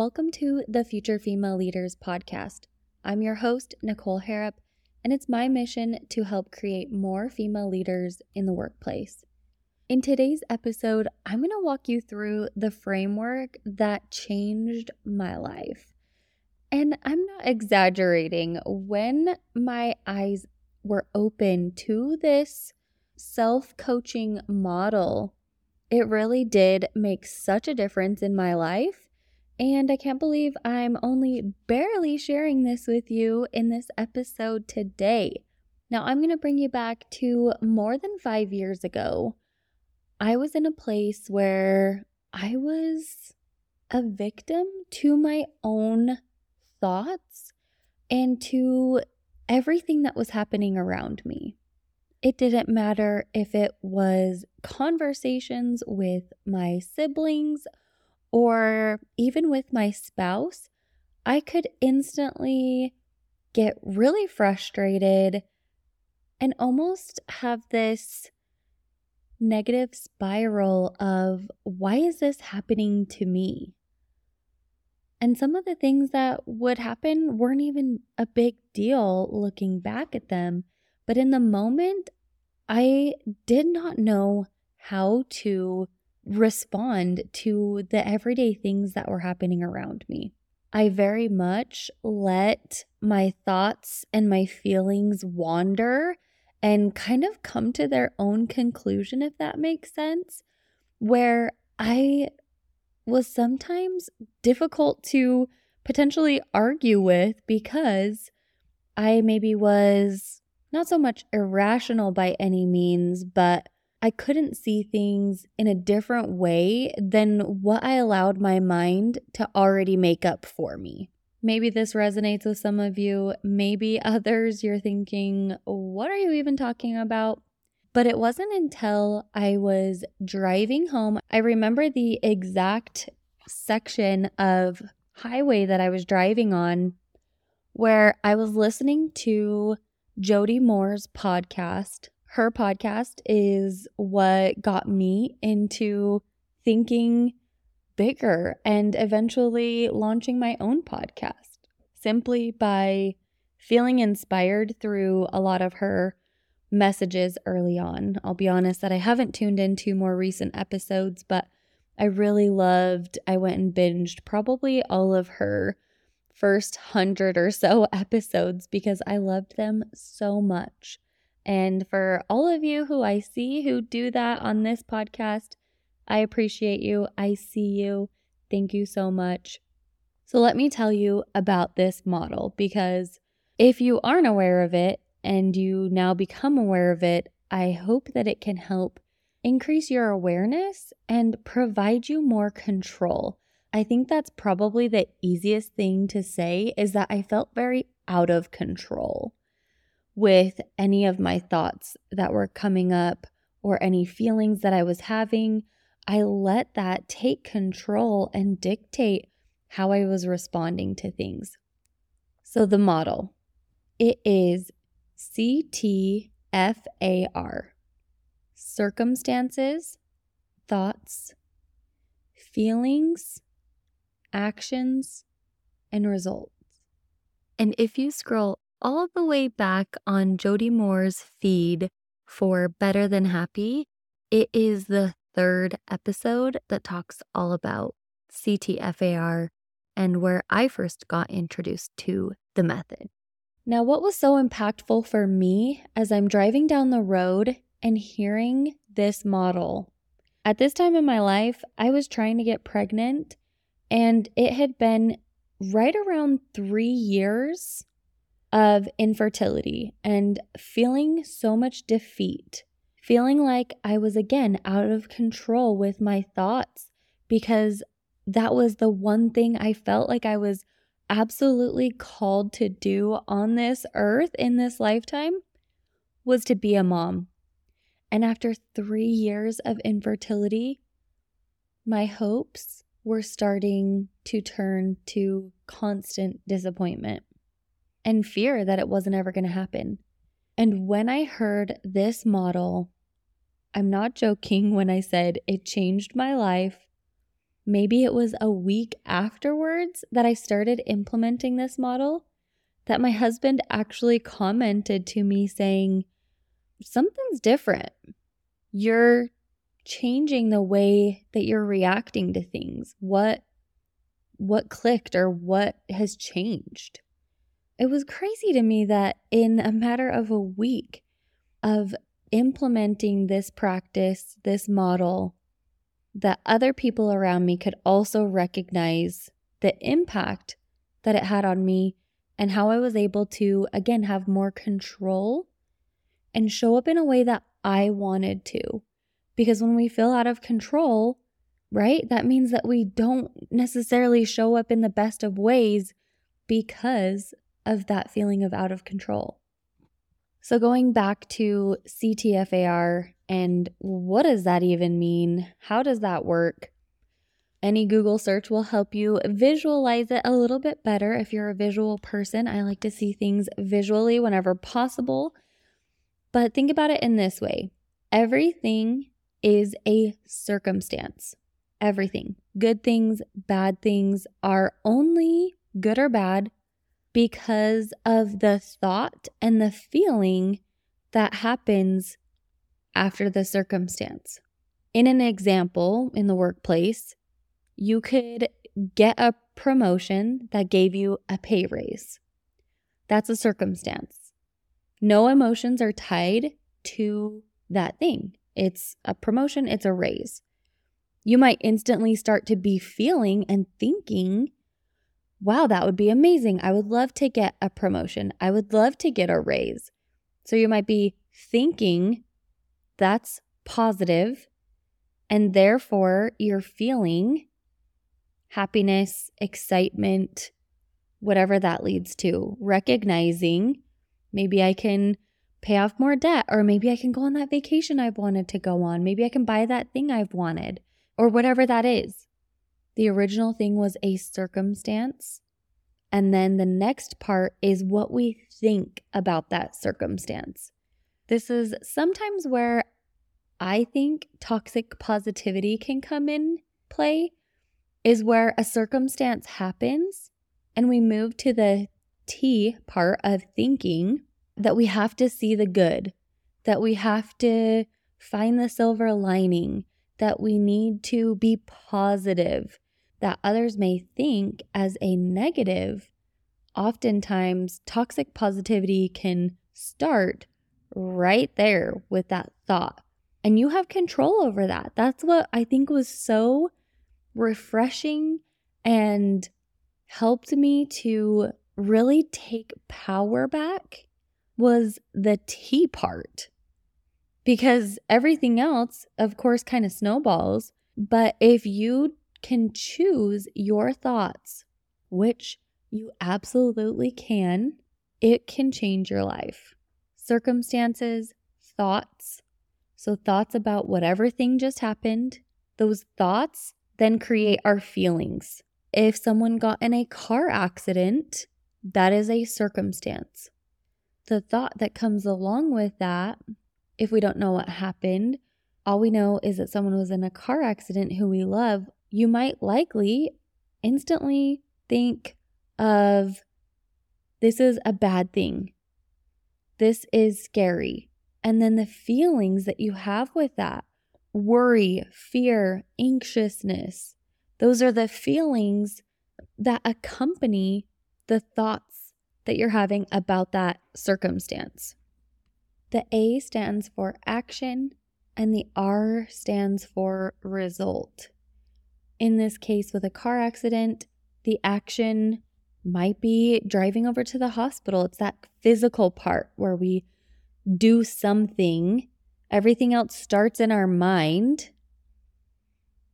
Welcome to the Future Female Leaders podcast. I'm your host, Nichole Harrop, and it's my mission to help create more female leaders in the workplace. In today's episode, I'm going to walk you through the framework that changed my life. And I'm not exaggerating. When my eyes were open to this self coaching model, it really did make such a difference in my life and I can't believe I'm only barely sharing this with you in this episode today. Now, I'm going to bring you back to more than five years ago. I was in a place where I was a victim to my own thoughts and to everything that was happening around me. It didn't matter if it was conversations with my siblings or even with my spouse, I could instantly get really frustrated and almost have this negative spiral of why is this happening to me? And some of the things that would happen weren't even a big deal looking back at them. But in the moment, I did not know how to respond to the everyday things that were happening around me. I very much let my thoughts and my feelings wander and kind of come to their own conclusion, if that makes sense, where I was sometimes difficult to potentially argue with because I maybe was not so much irrational by any means, but I couldn't see things in a different way than what I allowed my mind to already make up for me. Maybe this resonates with some of you. Maybe others, you're thinking, what are you even talking about? But it wasn't until I was driving home. I remember the exact section of highway that I was driving on where I was listening to Jody Moore's podcast her podcast is what got me into thinking bigger and eventually launching my own podcast simply by feeling inspired through a lot of her messages early on. I'll be honest that I haven't tuned into more recent episodes, but I really loved, I went and binged probably all of her first hundred or so episodes because I loved them so much. And for all of you who I see who do that on this podcast, I appreciate you. I see you. Thank you so much. So, let me tell you about this model because if you aren't aware of it and you now become aware of it, I hope that it can help increase your awareness and provide you more control. I think that's probably the easiest thing to say is that I felt very out of control with any of my thoughts that were coming up or any feelings that I was having. I let that take control and dictate how I was responding to things. So, the model it is CTFAR circumstances, thoughts, feelings, actions, and results. And if you scroll all the way back on Jody Moore's feed for Better Than Happy, it is the third episode that talks all about CTFAR and where I first got introduced to the method. Now, what was so impactful for me as I'm driving down the road and hearing this model? At this time in my life, I was trying to get pregnant, and it had been right around three years of infertility and feeling so much defeat, feeling like I was again out of control with my thoughts because that was the one thing I felt like I was absolutely called to do on this earth in this lifetime was to be a mom. And after three years of infertility, my hopes were starting to turn to constant disappointment and fear that it wasn't ever going to happen. And when I heard this model, I'm not joking when I said it changed my life, maybe it was a week afterwards that I started implementing this model that my husband actually commented to me saying, Something's different. You're changing the way that you're reacting to things. What what clicked or what has changed? It was crazy to me that in a matter of a week of implementing this practice, this model, that other people around me could also recognize the impact that it had on me and how I was able to, again, have more control and show up in a way that I wanted to. Because when we feel out of control, right, that means that we don't necessarily show up in the best of ways because of that feeling of out of control. So, going back to CTFAR and what does that even mean? How does that work? Any Google search will help you visualize it a little bit better if you're a visual person. I like to see things visually whenever possible. But think about it in this way everything is a circumstance. Everything, good things, bad things, are only good or bad because of the thought and the feeling that happens after the circumstance. In an example in the workplace, you could get a promotion that gave you a pay raise. That's a circumstance. No emotions are tied to that thing. It's a promotion, it's a raise. You might instantly start to be feeling and thinking wow, that would be amazing. I would love to get a promotion. I would love to get a raise. So you might be thinking that's positive, and therefore you're feeling happiness, excitement, whatever that leads to. Recognizing maybe I can pay off more debt, or maybe I can go on that vacation I've wanted to go on. Maybe I can buy that thing I've wanted, or whatever that is. The original thing was a circumstance. And then the next part is what we think about that circumstance. This is sometimes where I think toxic positivity can come in play, is where a circumstance happens and we move to the T part of thinking that we have to see the good, that we have to find the silver lining, that we need to be positive, that others may think as a negative, oftentimes toxic positivity can start right there with that thought. And you have control over that. That's what I think was so refreshing and helped me to really take power back was the T part. Because everything else, of course, kind of snowballs. But if you can choose your thoughts, which you absolutely can, it can change your life. Circumstances, thoughts. So, thoughts about whatever thing just happened, those thoughts then create our feelings. If someone got in a car accident, that is a circumstance. The thought that comes along with that, if we don't know what happened, all we know is that someone was in a car accident who we love you might likely instantly think of this is a bad thing. This is scary. And then the feelings that you have with that worry, fear, anxiousness those are the feelings that accompany the thoughts that you're having about that circumstance. The A stands for action and the R stands for result. In this case, with a car accident, the action might be driving over to the hospital. It's that physical part where we do something. Everything else starts in our mind.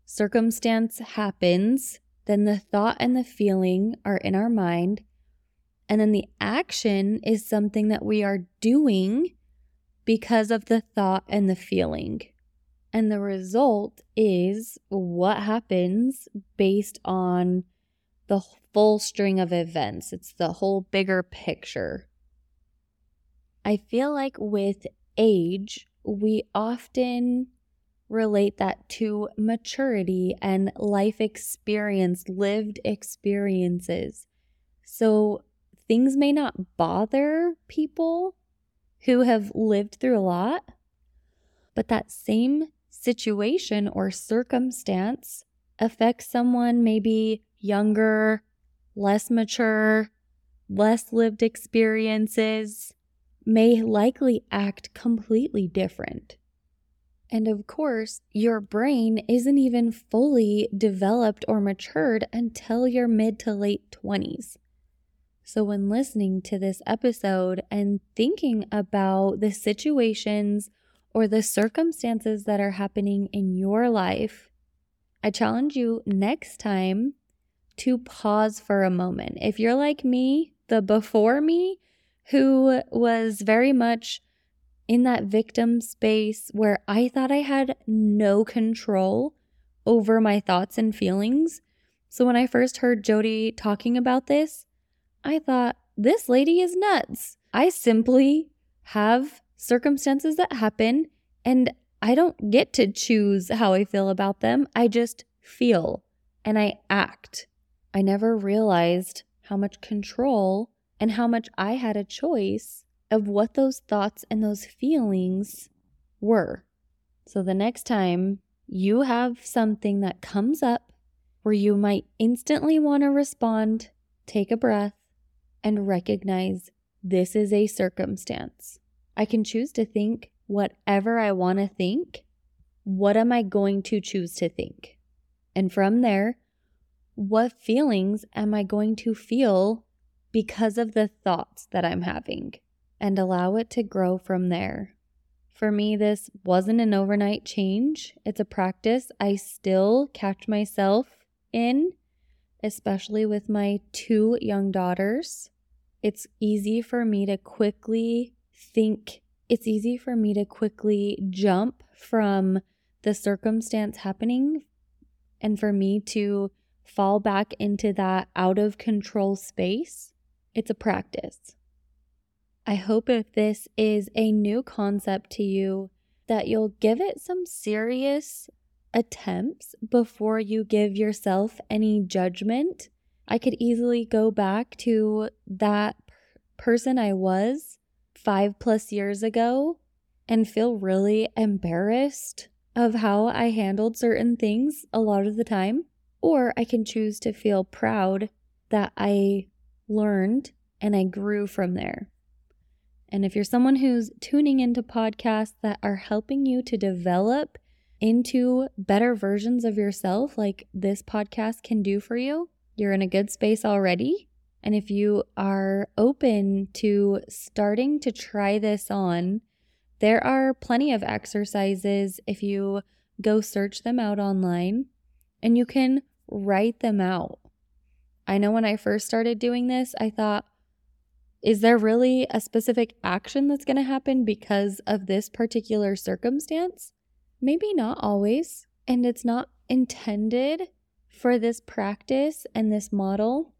Circumstance happens, then the thought and the feeling are in our mind. And then the action is something that we are doing because of the thought and the feeling. And the result is what happens based on the full string of events. It's the whole bigger picture. I feel like with age, we often relate that to maturity and life experience, lived experiences. So things may not bother people who have lived through a lot, but that same situation or circumstance affects someone maybe younger, less mature, less lived experiences, may likely act completely different. And of course, your brain isn't even fully developed or matured until your mid to late 20s. So, when listening to this episode and thinking about the situations or the circumstances that are happening in your life, I challenge you next time to pause for a moment. If you're like me, the before me, who was very much in that victim space where I thought I had no control over my thoughts and feelings. So when I first heard Jody talking about this, I thought, this lady is nuts. I simply have circumstances that happen and I don't get to choose how I feel about them. I just feel and I act. I never realized how much control and how much I had a choice of what those thoughts and those feelings were. So the next time you have something that comes up where you might instantly want to respond, take a breath and recognize this is a circumstance. I can choose to think whatever I want to think. What am I going to choose to think? And from there, what feelings am I going to feel because of the thoughts that I'm having? and allow it to grow from there. For me, this wasn't an overnight change. It's a practice I still catch myself in, especially with my two young daughters. It's easy for me to quickly think, it's easy for me to quickly jump from the circumstance happening and for me to fall back into that out of control space. It's a practice. I hope if this is a new concept to you, that you'll give it some serious attempts before you give yourself any judgment. I could easily go back to that person I was five plus years ago and feel really embarrassed of how I handled certain things a lot of the time. Or I can choose to feel proud that I learned and I grew from there. And if you're someone who's tuning into podcasts that are helping you to develop into better versions of yourself, like this podcast can do for you, you're in a good space already. And if you are open to starting to try this on, there are plenty of exercises if you go search them out online and you can write them out. I know when I first started doing this, I thought, is there really a specific action that's going to happen because of this particular circumstance? Maybe not always. And it's not intended for this practice and this model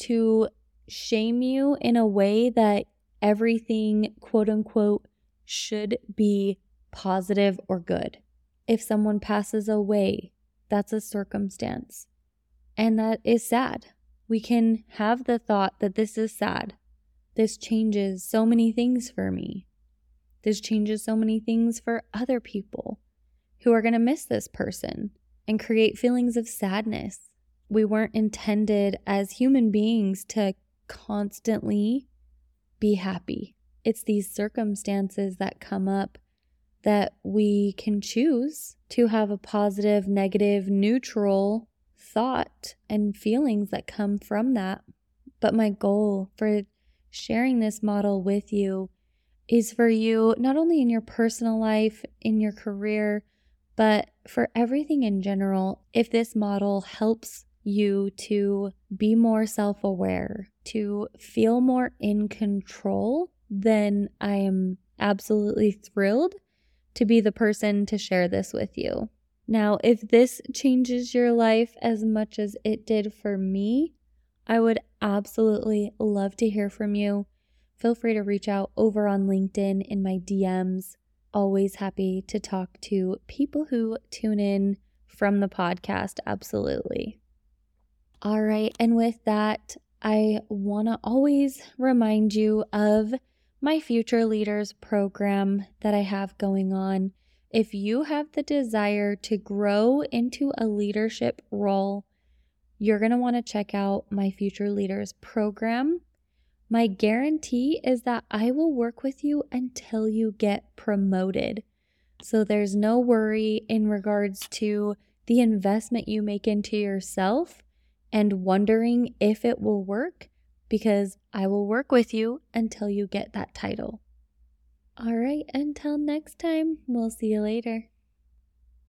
to shame you in a way that everything, quote unquote, should be positive or good. If someone passes away, that's a circumstance. And that is sad. We can have the thought that this is sad. This changes so many things for me. This changes so many things for other people who are going to miss this person and create feelings of sadness. We weren't intended as human beings to constantly be happy. It's these circumstances that come up that we can choose to have a positive, negative, neutral thought and feelings that come from that. But my goal for sharing this model with you is for you, not only in your personal life, in your career, but for everything in general. If this model helps you to be more self aware, to feel more in control, then I am absolutely thrilled to be the person to share this with you. Now, if this changes your life as much as it did for me, I would absolutely love to hear from you. Feel free to reach out over on LinkedIn in my DMs. always happy to talk to people who tune in from the podcast. Absolutely. All right. And with that, I want to always remind you of my Future Leaders program that I have going on. If you have the desire to grow into a leadership role, you're going to want to check out my Future Leaders program. My guarantee is that I will work with you until you get promoted. So there's no worry in regards to the investment you make into yourself and wondering if it will work because I will work with you until you get that title. All right, until next time, we'll see you later.